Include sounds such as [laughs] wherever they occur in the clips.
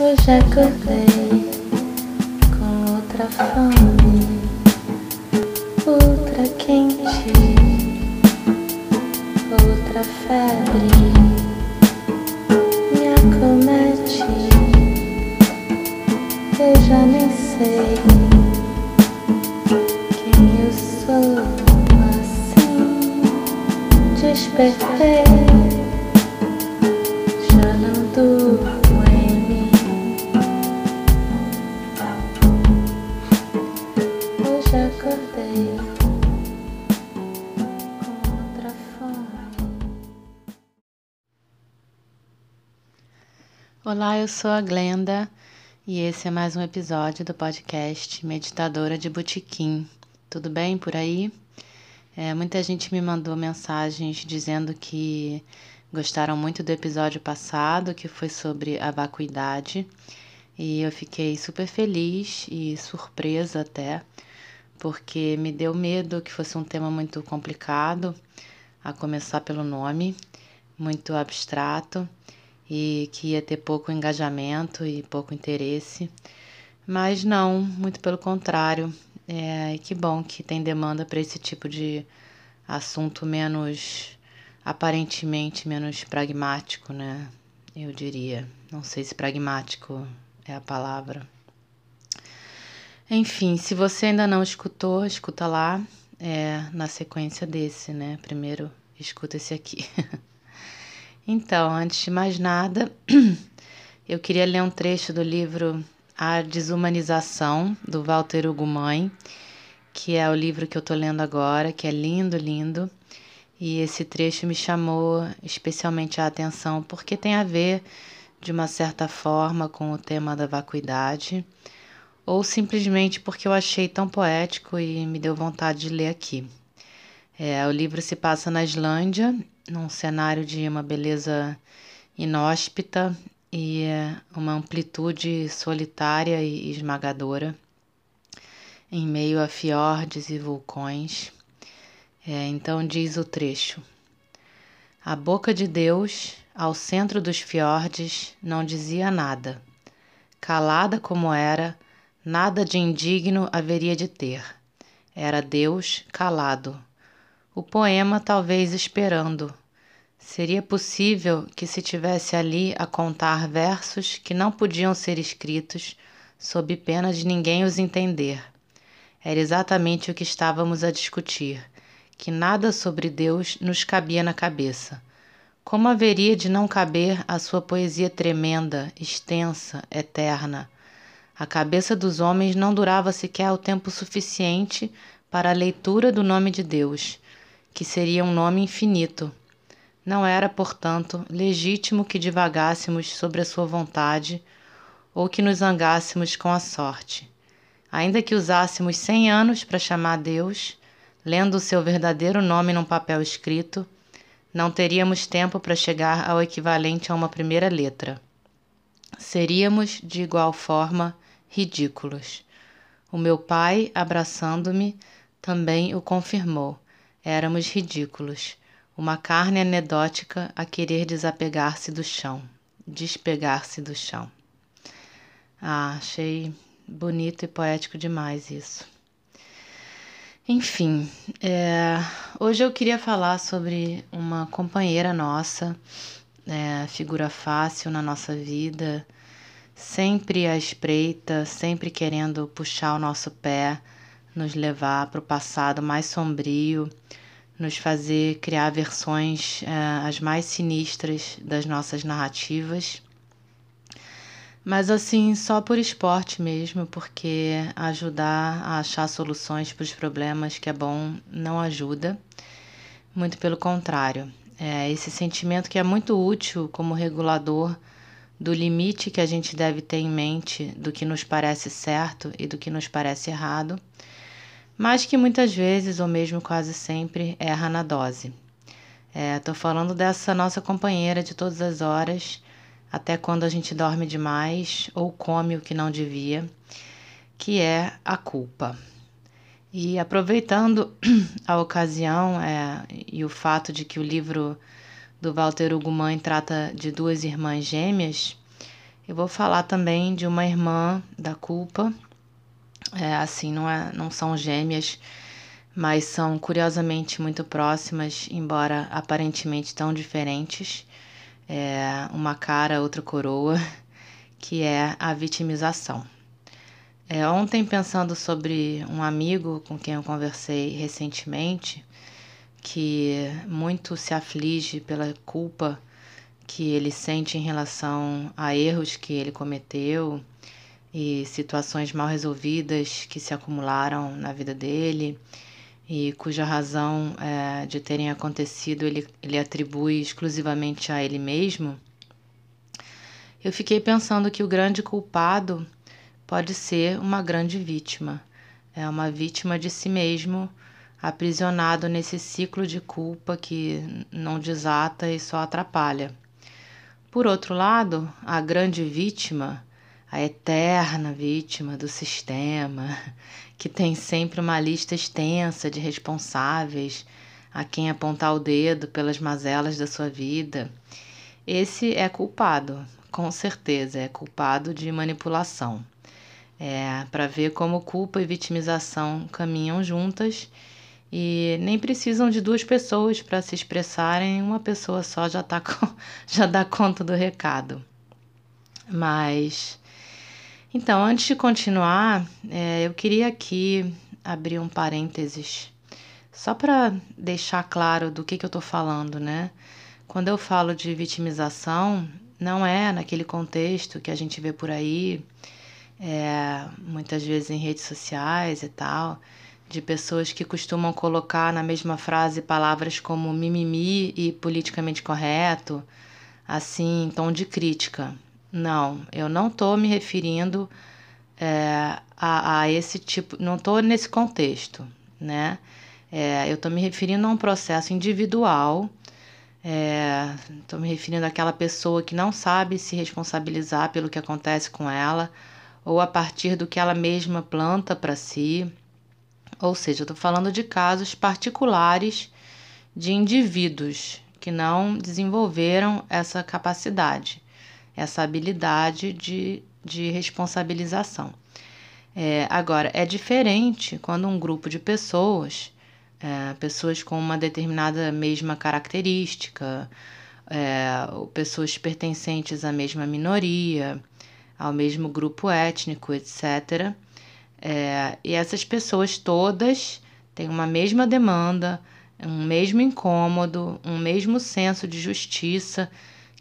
Hoje acordei com outra fome, outra quente, outra febre me acomete. Eu já nem sei quem eu sou assim. Despertei, Olá, eu sou a Glenda e esse é mais um episódio do podcast Meditadora de Botequim. Tudo bem por aí? É, muita gente me mandou mensagens dizendo que gostaram muito do episódio passado, que foi sobre a vacuidade, e eu fiquei super feliz e surpresa até, porque me deu medo que fosse um tema muito complicado, a começar pelo nome, muito abstrato e que ia ter pouco engajamento e pouco interesse. Mas não, muito pelo contrário. É, que bom que tem demanda para esse tipo de assunto menos aparentemente menos pragmático, né? Eu diria. Não sei se pragmático é a palavra. Enfim, se você ainda não escutou, escuta lá, é, na sequência desse, né? Primeiro escuta esse aqui. [laughs] Então, antes de mais nada, [clears throat] eu queria ler um trecho do livro A Desumanização, do Walter Ugumãe, que é o livro que eu estou lendo agora, que é lindo, lindo. E esse trecho me chamou especialmente a atenção porque tem a ver, de uma certa forma, com o tema da vacuidade, ou simplesmente porque eu achei tão poético e me deu vontade de ler aqui. É, o livro se passa na Islândia num cenário de uma beleza inóspita e uma amplitude solitária e esmagadora, em meio a fiordes e vulcões. É, então diz o trecho: A boca de Deus, ao centro dos fiordes, não dizia nada. Calada como era, nada de indigno haveria de ter. Era Deus calado o poema talvez esperando. Seria possível que se tivesse ali a contar versos que não podiam ser escritos, sob pena de ninguém os entender. Era exatamente o que estávamos a discutir, que nada sobre Deus nos cabia na cabeça. Como haveria de não caber a sua poesia tremenda, extensa, eterna? A cabeça dos homens não durava sequer o tempo suficiente para a leitura do nome de Deus que seria um nome infinito. Não era, portanto, legítimo que divagássemos sobre a sua vontade ou que nos zangássemos com a sorte. Ainda que usássemos cem anos para chamar Deus, lendo o seu verdadeiro nome num papel escrito, não teríamos tempo para chegar ao equivalente a uma primeira letra. Seríamos, de igual forma, ridículos. O meu pai, abraçando-me, também o confirmou Éramos ridículos, uma carne anedótica a querer desapegar-se do chão, despegar-se do chão. Ah, achei bonito e poético demais isso. Enfim, é, hoje eu queria falar sobre uma companheira nossa, é, figura fácil na nossa vida, sempre à espreita, sempre querendo puxar o nosso pé nos levar para o passado mais sombrio, nos fazer criar versões uh, as mais sinistras das nossas narrativas. Mas assim, só por esporte mesmo, porque ajudar a achar soluções para os problemas que é bom não ajuda. Muito pelo contrário, é esse sentimento que é muito útil como regulador do limite que a gente deve ter em mente do que nos parece certo e do que nos parece errado mas que muitas vezes, ou mesmo quase sempre, erra na dose. Estou é, falando dessa nossa companheira de todas as horas, até quando a gente dorme demais ou come o que não devia, que é a culpa. E aproveitando [clears throat] a ocasião é, e o fato de que o livro do Walter Ugumãe trata de duas irmãs gêmeas, Eu vou falar também de uma irmã da culpa. É, assim, não, é, não são gêmeas, mas são curiosamente muito próximas, embora aparentemente tão diferentes. É, uma cara, outra coroa, [laughs] que é a vitimização. É, ontem, pensando sobre um amigo com quem eu conversei recentemente, que muito se aflige pela culpa que ele sente em relação a erros que ele cometeu e situações mal resolvidas que se acumularam na vida dele e cuja razão é, de terem acontecido ele, ele atribui exclusivamente a ele mesmo, eu fiquei pensando que o grande culpado pode ser uma grande vítima. É uma vítima de si mesmo, aprisionado nesse ciclo de culpa que não desata e só atrapalha. Por outro lado, a grande vítima, a eterna vítima do sistema, que tem sempre uma lista extensa de responsáveis a quem apontar o dedo pelas mazelas da sua vida, esse é culpado, com certeza, é culpado de manipulação. É, para ver como culpa e vitimização caminham juntas e nem precisam de duas pessoas para se expressarem, uma pessoa só já, tá [laughs] já dá conta do recado. Mas. Então, antes de continuar, é, eu queria aqui abrir um parênteses, só para deixar claro do que, que eu estou falando, né? Quando eu falo de vitimização, não é naquele contexto que a gente vê por aí, é, muitas vezes em redes sociais e tal de pessoas que costumam colocar na mesma frase palavras como mimimi e politicamente correto, assim, em tom de crítica. Não, eu não estou me referindo é, a, a, esse tipo, não estou nesse contexto, né? É, eu estou me referindo a um processo individual, estou é, me referindo àquela pessoa que não sabe se responsabilizar pelo que acontece com ela ou a partir do que ela mesma planta para si ou seja, estou falando de casos particulares de indivíduos que não desenvolveram essa capacidade, essa habilidade de, de responsabilização. É, agora, é diferente quando um grupo de pessoas, é, pessoas com uma determinada mesma característica, é, pessoas pertencentes à mesma minoria, ao mesmo grupo étnico, etc., é, e essas pessoas todas têm uma mesma demanda, um mesmo incômodo, um mesmo senso de justiça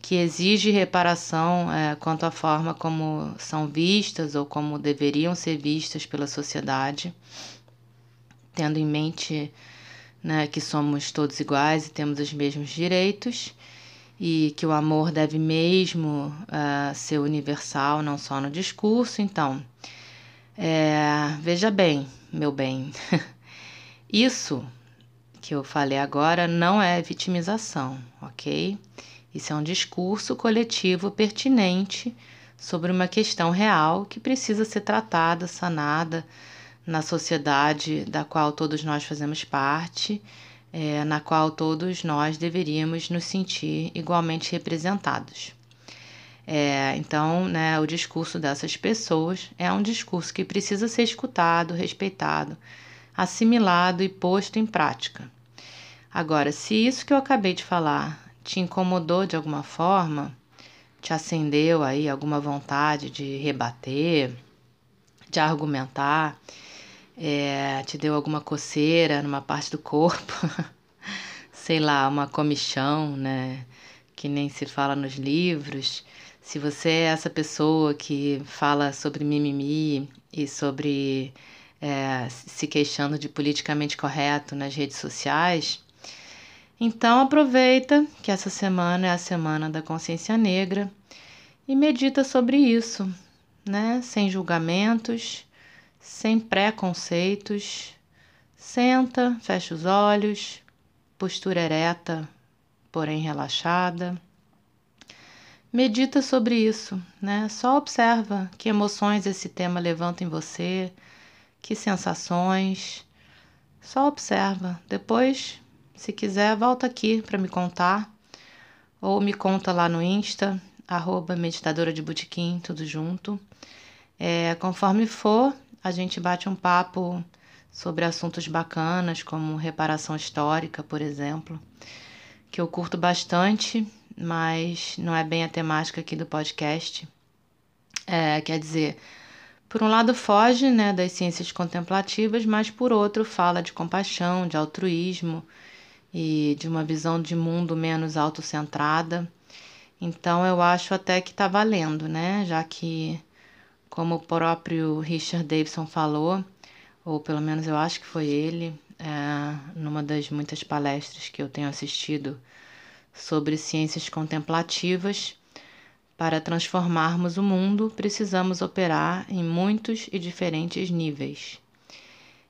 que exige reparação é, quanto à forma como são vistas ou como deveriam ser vistas pela sociedade, tendo em mente né, que somos todos iguais e temos os mesmos direitos e que o amor deve mesmo uh, ser universal, não só no discurso. Então, é, veja bem, meu bem, [laughs] isso que eu falei agora não é vitimização, ok? Isso é um discurso coletivo pertinente sobre uma questão real que precisa ser tratada, sanada na sociedade da qual todos nós fazemos parte, é, na qual todos nós deveríamos nos sentir igualmente representados. É, então, né, o discurso dessas pessoas é um discurso que precisa ser escutado, respeitado, assimilado e posto em prática. Agora, se isso que eu acabei de falar te incomodou de alguma forma, te acendeu aí alguma vontade de rebater, de argumentar, é, te deu alguma coceira numa parte do corpo, [laughs] sei lá, uma comichão, né? Que nem se fala nos livros. Se você é essa pessoa que fala sobre mimimi e sobre é, se queixando de politicamente correto nas redes sociais, então aproveita que essa semana é a semana da consciência negra e medita sobre isso, né? Sem julgamentos, sem preconceitos. Senta, fecha os olhos, postura ereta, porém relaxada Medita sobre isso, né? Só observa que emoções esse tema levanta em você, que sensações. Só observa. Depois, se quiser, volta aqui para me contar ou me conta lá no Insta, arroba meditadora de tudo junto. É, conforme for, a gente bate um papo sobre assuntos bacanas, como reparação histórica, por exemplo, que eu curto bastante, mas não é bem a temática aqui do podcast. É, quer dizer, por um lado foge né, das ciências contemplativas, mas por outro fala de compaixão, de altruísmo e de uma visão de mundo menos autocentrada. Então eu acho até que está valendo, né? Já que, como o próprio Richard Davidson falou, ou pelo menos eu acho que foi ele, é, numa das muitas palestras que eu tenho assistido sobre ciências contemplativas, para transformarmos o mundo, precisamos operar em muitos e diferentes níveis.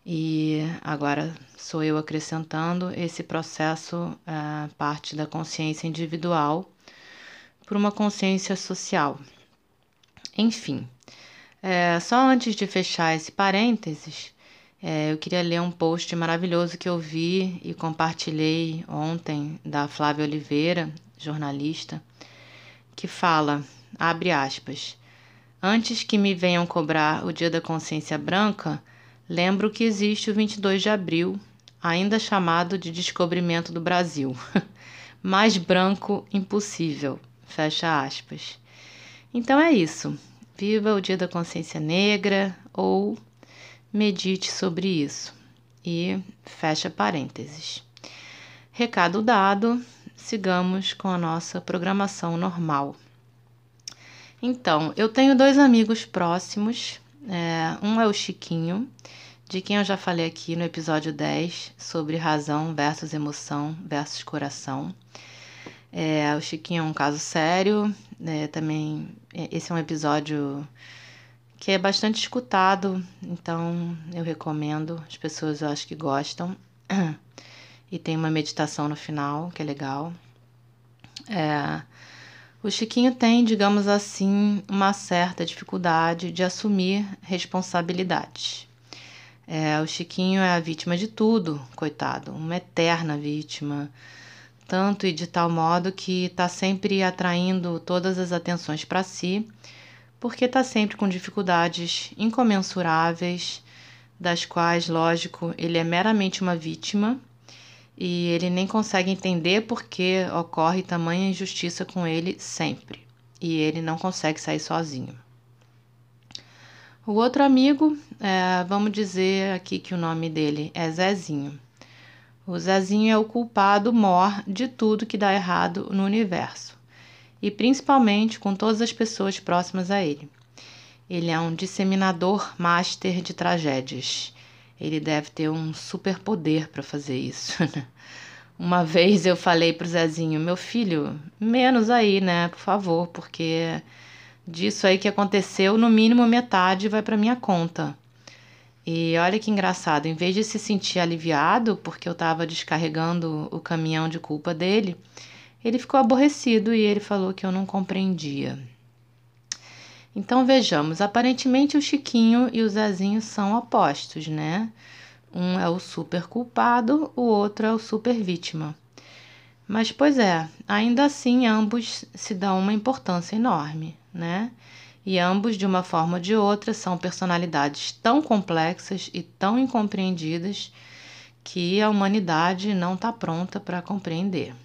E agora sou eu acrescentando esse processo é, parte da consciência individual por uma consciência social. Enfim, é, só antes de fechar esse parênteses, é, eu queria ler um post maravilhoso que eu vi e compartilhei ontem da Flávia Oliveira, jornalista, que fala, abre aspas, antes que me venham cobrar o Dia da Consciência Branca, lembro que existe o 22 de abril, ainda chamado de descobrimento do Brasil. [laughs] Mais branco impossível, fecha aspas. Então é isso. Viva o Dia da Consciência Negra ou medite sobre isso. E fecha parênteses. Recado dado, sigamos com a nossa programação normal. Então, eu tenho dois amigos próximos. É, um é o Chiquinho, de quem eu já falei aqui no episódio 10 sobre razão versus emoção versus coração. É, o Chiquinho é um caso sério, é, também é, esse é um episódio que é bastante escutado, então eu recomendo. As pessoas eu acho que gostam. [clears throat] E tem uma meditação no final, que é legal. É, o Chiquinho tem, digamos assim, uma certa dificuldade de assumir responsabilidade. É, o Chiquinho é a vítima de tudo, coitado, uma eterna vítima, tanto e de tal modo que está sempre atraindo todas as atenções para si porque está sempre com dificuldades incomensuráveis, das quais, lógico, ele é meramente uma vítima e ele nem consegue entender por que ocorre tamanha injustiça com ele sempre, e ele não consegue sair sozinho. O outro amigo, é, vamos dizer aqui que o nome dele é Zezinho. O Zezinho é o culpado mor de tudo que dá errado no universo e principalmente com todas as pessoas próximas a ele. Ele é um disseminador master de tragédias. Ele deve ter um superpoder para fazer isso. [laughs] Né? Uma vez eu falei pro Zezinho, meu filho, menos aí, né, por favor, porque disso aí que aconteceu, no mínimo metade vai para minha conta. E olha que engraçado, em vez de se sentir aliviado porque eu estava descarregando o caminhão de culpa dele, ele ficou aborrecido e ele falou que eu não compreendia. Então vejamos, aparentemente o Chiquinho e o Zezinho são opostos, né? Um é o super culpado, o outro é o super vítima. Mas, pois é, ainda assim ambos se dão uma importância enorme, né? E ambos, de uma forma ou de outra, são personalidades tão complexas e tão incompreendidas que a humanidade não está pronta para compreender.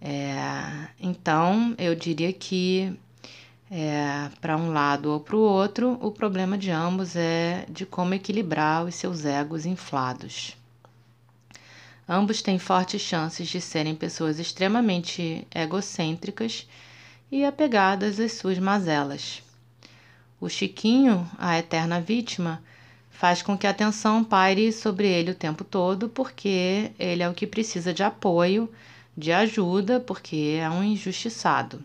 É, então, eu diria que é, para um lado ou para o outro, o problema de ambos é de como equilibrar os seus egos inflados. Ambos têm fortes chances de serem pessoas extremamente egocêntricas e apegadas às suas mazelas. O Chiquinho, a eterna vítima, faz com que a atenção paire sobre ele o tempo todo, porque ele é o que precisa de apoio de ajuda, porque é um injustiçado.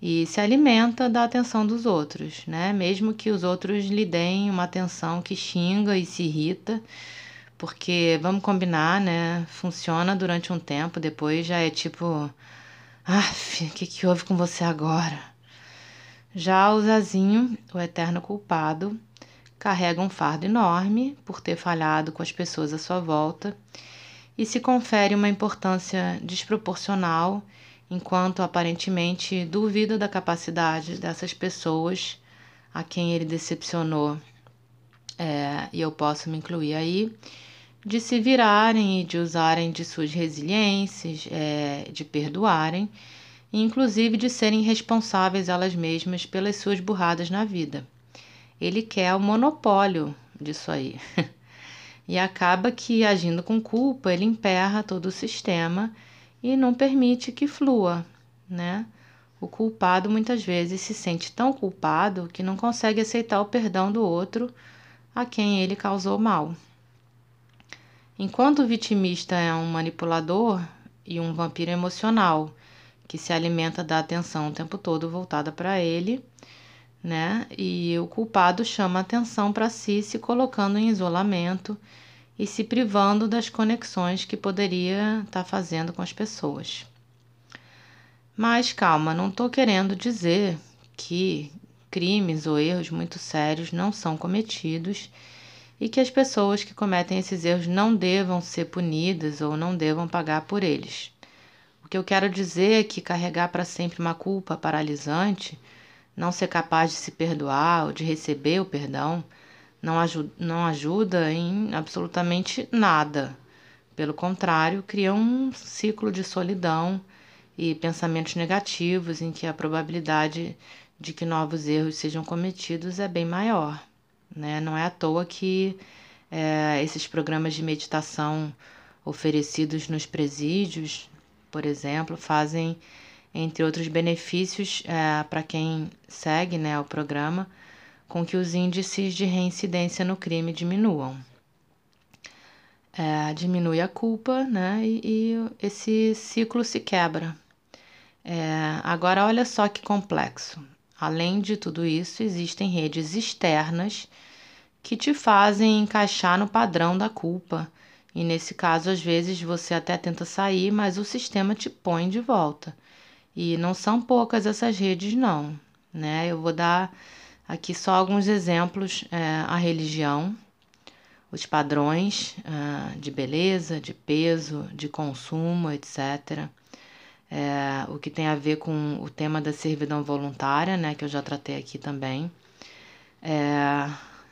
E se alimenta da atenção dos outros, né? Mesmo que os outros lhe deem uma atenção que xinga e se irrita, porque vamos combinar, né? Funciona durante um tempo, depois já é tipo, ah, o que, que houve com você agora? Já o Zazinho, o eterno culpado, carrega um fardo enorme por ter falhado com as pessoas à sua volta e se confere uma importância desproporcional enquanto aparentemente duvida da capacidade dessas pessoas a quem ele decepcionou, é, e eu posso me incluir aí, de se virarem e de usarem de suas resiliências, é, de perdoarem, e inclusive de serem responsáveis elas mesmas pelas suas burradas na vida. Ele quer o monopólio disso aí. [laughs] e acaba que, agindo com culpa, ele emperra todo o sistema e não permite que flua, né? O culpado muitas vezes se sente tão culpado que não consegue aceitar o perdão do outro a quem ele causou mal. Enquanto o vitimista é um manipulador e um vampiro emocional que se alimenta da atenção o tempo todo voltada para ele, né? E o culpado chama atenção para si, se colocando em isolamento e se privando das conexões que poderia estar tá fazendo com as pessoas. Mas calma, não estou querendo dizer que crimes ou erros muito sérios não são cometidos e que as pessoas que cometem esses erros não devam ser punidas ou não devam pagar por eles. O que eu quero dizer é que carregar para sempre uma culpa paralisante, não ser capaz de se perdoar ou de receber o perdão, não ajuda, não ajuda em absolutamente nada. Pelo contrário, cria um ciclo de solidão e pensamentos negativos em que a probabilidade de que novos erros sejam cometidos é bem maior. Né? Não é à toa que é, esses programas de meditação oferecidos nos presídios, por exemplo, fazem, entre outros benefícios é, para quem segue né, o programa, com que os índices de reincidência no crime diminuam. É, diminui a culpa né, e, e, esse ciclo se quebra. É, agora, olha só que complexo. Além de tudo isso, existem redes externas que te fazem encaixar no padrão da culpa. E nesse caso, às vezes você até tenta sair, mas o sistema te põe de volta. E não são poucas essas redes, não. Né? Eu vou dar Aqui só alguns exemplos: é, a religião, os padrões uh, de beleza, de peso, de consumo, etc. É, o que tem a ver com o tema da servidão voluntária, né, que eu já tratei aqui também. É,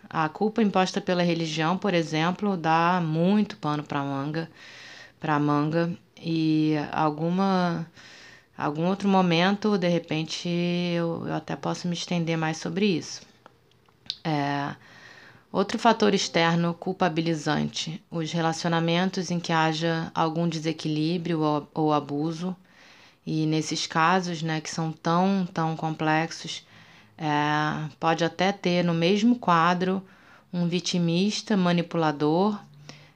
a culpa imposta pela religião, por exemplo, dá muito pano para manga, para manga e alguma algum outro momento, de repente, eu, eu até posso me estender mais sobre isso. É, outro fator externo culpabilizante: os relacionamentos em que haja algum desequilíbrio ou, ou abuso. E nesses casos, né, que são tão, tão complexos, é, pode até ter no mesmo quadro um vitimista manipulador,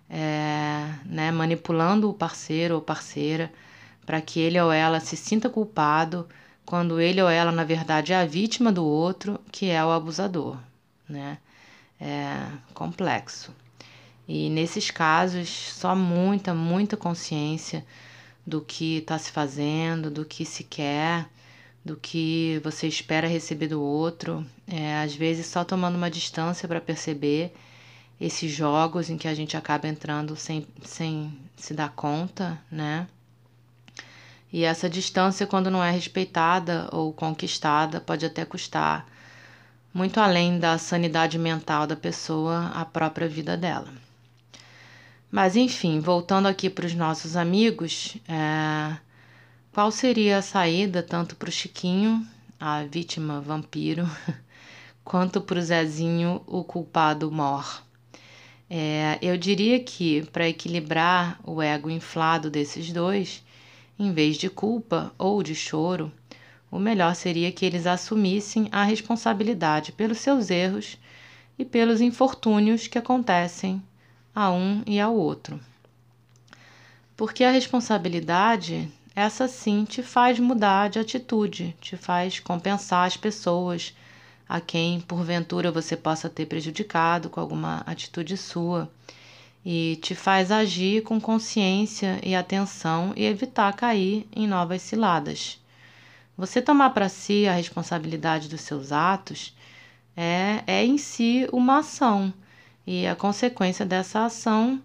é, né, manipulando o parceiro ou parceira para que ele ou ela se sinta culpado quando ele ou ela, na verdade, é a vítima do outro, que é o abusador, né? É complexo. E nesses casos, só muita, muita consciência do que está se fazendo, do que se quer, do que você espera receber do outro. É, às vezes, só tomando uma distância para perceber esses jogos em que a gente acaba entrando sem, sem se dar conta, né? E essa distância, quando não é respeitada ou conquistada, pode até custar muito além da sanidade mental da pessoa, a própria vida dela. Mas enfim, voltando aqui para os nossos amigos, é... qual seria a saída tanto para o Chiquinho, a vítima vampiro, [laughs] quanto para o Zezinho, o culpado mor? É... eu diria que para equilibrar o ego inflado desses dois, em vez de culpa ou de choro, o melhor seria que eles assumissem a responsabilidade pelos seus erros e pelos infortúnios que acontecem a um e ao outro. Porque a responsabilidade, essa sim, te faz mudar de atitude, te faz compensar as pessoas a quem porventura você possa ter prejudicado com alguma atitude sua e te faz agir com consciência e atenção e evitar cair em novas ciladas. Você tomar para si a responsabilidade dos seus atos é, é em si uma ação, e a consequência dessa ação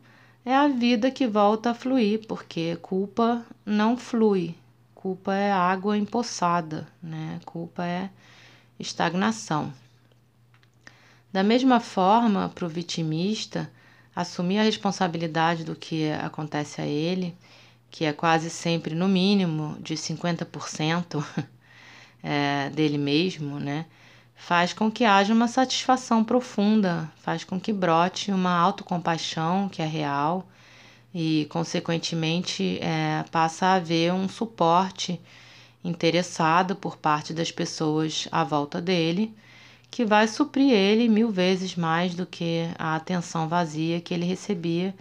é a vida que volta a fluir, porque culpa não flui, culpa é água empoçada, né? Culpa é estagnação. Da mesma forma, para o vitimista, assumir a responsabilidade do que acontece a ele, que é quase sempre no mínimo de 50% [laughs] é, dele mesmo, né? Faz com que haja uma satisfação profunda, faz com que brote uma autocompaixão que é real e, consequentemente, é, passa a haver um suporte interessado por parte das pessoas à volta dele, que vai suprir ele mil vezes mais do que a atenção vazia que ele recebia,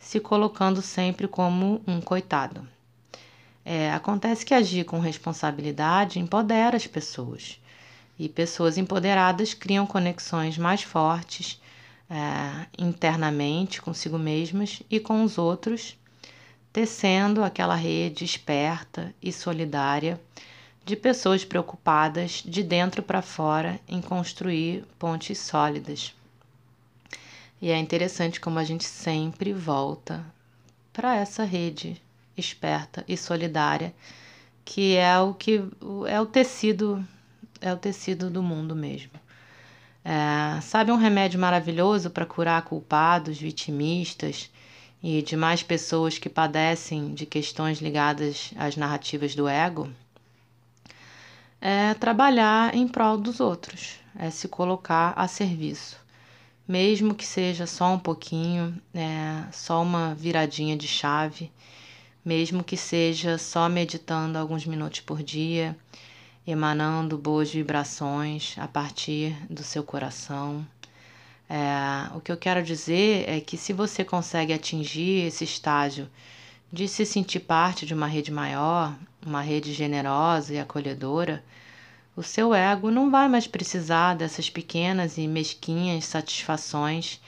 se colocando sempre como um coitado. É, acontece que agir com responsabilidade empodera as pessoas. E pessoas empoderadas criam conexões mais fortes é, internamente consigo mesmas e com os outros, tecendo aquela rede esperta e solidária de pessoas preocupadas de dentro para fora em construir pontes sólidas. E é interessante como a gente sempre volta para essa rede esperta e solidária, que é o que é o tecido é o tecido do mundo mesmo. É, sabe um remédio maravilhoso para curar culpados, vitimistas e demais pessoas que padecem de questões ligadas às narrativas do ego? É trabalhar em prol dos outros, é se colocar a serviço. Mesmo que seja só um pouquinho, é, só uma viradinha de chave, mesmo que seja só meditando alguns minutos por dia emanando boas vibrações a partir do seu coração. É, o que eu quero dizer é que se você consegue atingir esse estágio de se sentir parte de uma rede maior, uma rede generosa e acolhedora, o seu ego não vai mais precisar dessas pequenas e mesquinhas satisfações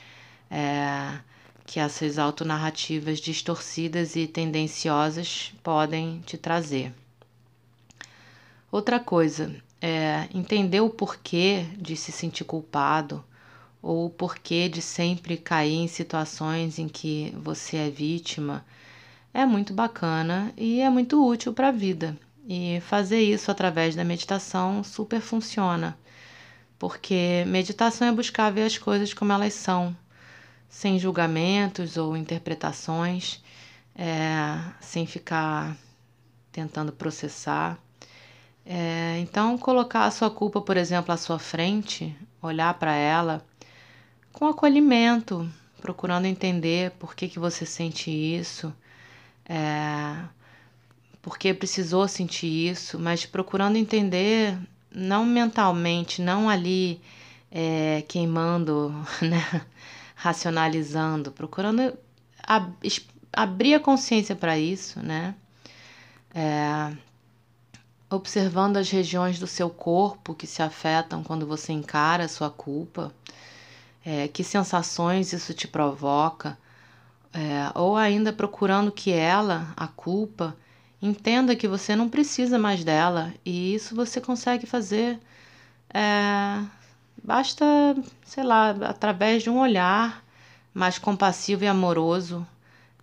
é, que essas autonarrativas distorcidas e tendenciosas podem te trazer. Outra coisa, é entender o porquê de se sentir culpado ou o porquê de sempre cair em situações em que você é vítima é muito bacana e é muito útil para a vida. E fazer isso através da meditação super funciona, porque meditação é buscar ver as coisas como elas são, sem julgamentos ou interpretações, é, sem ficar tentando processar. É, então, colocar a sua culpa, por exemplo, à sua frente, olhar para ela com acolhimento, procurando entender por que, que você sente isso, é, por que precisou sentir isso, mas procurando entender, não mentalmente, não ali é, queimando, [laughs] né, racionalizando, procurando ab abrir a consciência para isso, né? É, observando as regiões do seu corpo que se afetam quando você encara a sua culpa, é, que sensações isso te provoca, é, ou ainda procurando que ela, a culpa, entenda que você não precisa mais dela e isso você consegue fazer. É, basta, sei lá, através de um olhar mais compassivo e amoroso.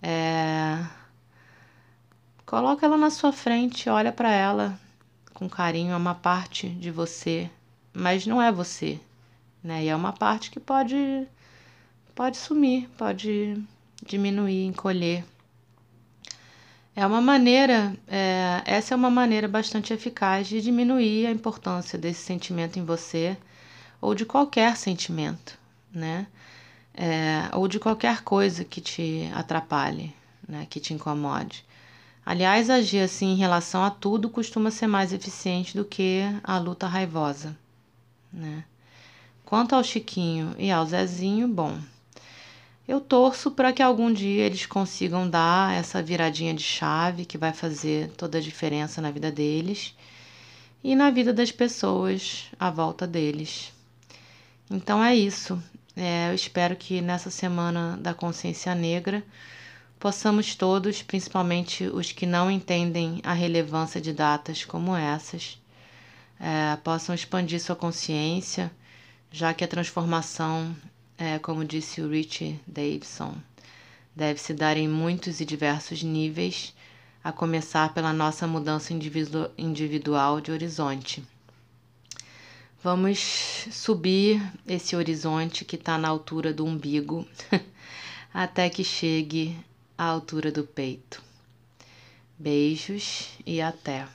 É, coloca ela na sua frente, olha para ela, com carinho é uma parte de você, mas não é você, né? E é uma parte que pode pode sumir, pode diminuir, encolher. É uma maneira, é, essa é uma maneira bastante eficaz de diminuir a importância desse sentimento em você ou de qualquer sentimento, né? É, ou de qualquer coisa que te atrapalhe, né? Que te incomode. Aliás, agir assim em relação a tudo costuma ser mais eficiente do que a luta raivosa. Né? Quanto ao Chiquinho e ao Zezinho, bom, eu torço para que algum dia eles consigam dar essa viradinha de chave que vai fazer toda a diferença na vida deles e na vida das pessoas à volta deles. Então é isso. É, eu espero que nessa semana da consciência negra possamos todos, principalmente os que não entendem a relevância de datas como essas, é, possam expandir sua consciência, já que a transformação, é, como disse o Rich Davidson, deve se dar em muitos e diversos níveis, a começar pela nossa mudança individu individual de horizonte. Vamos subir esse horizonte que está na altura do umbigo [laughs] até que chegue à altura do peito. Beijos e até!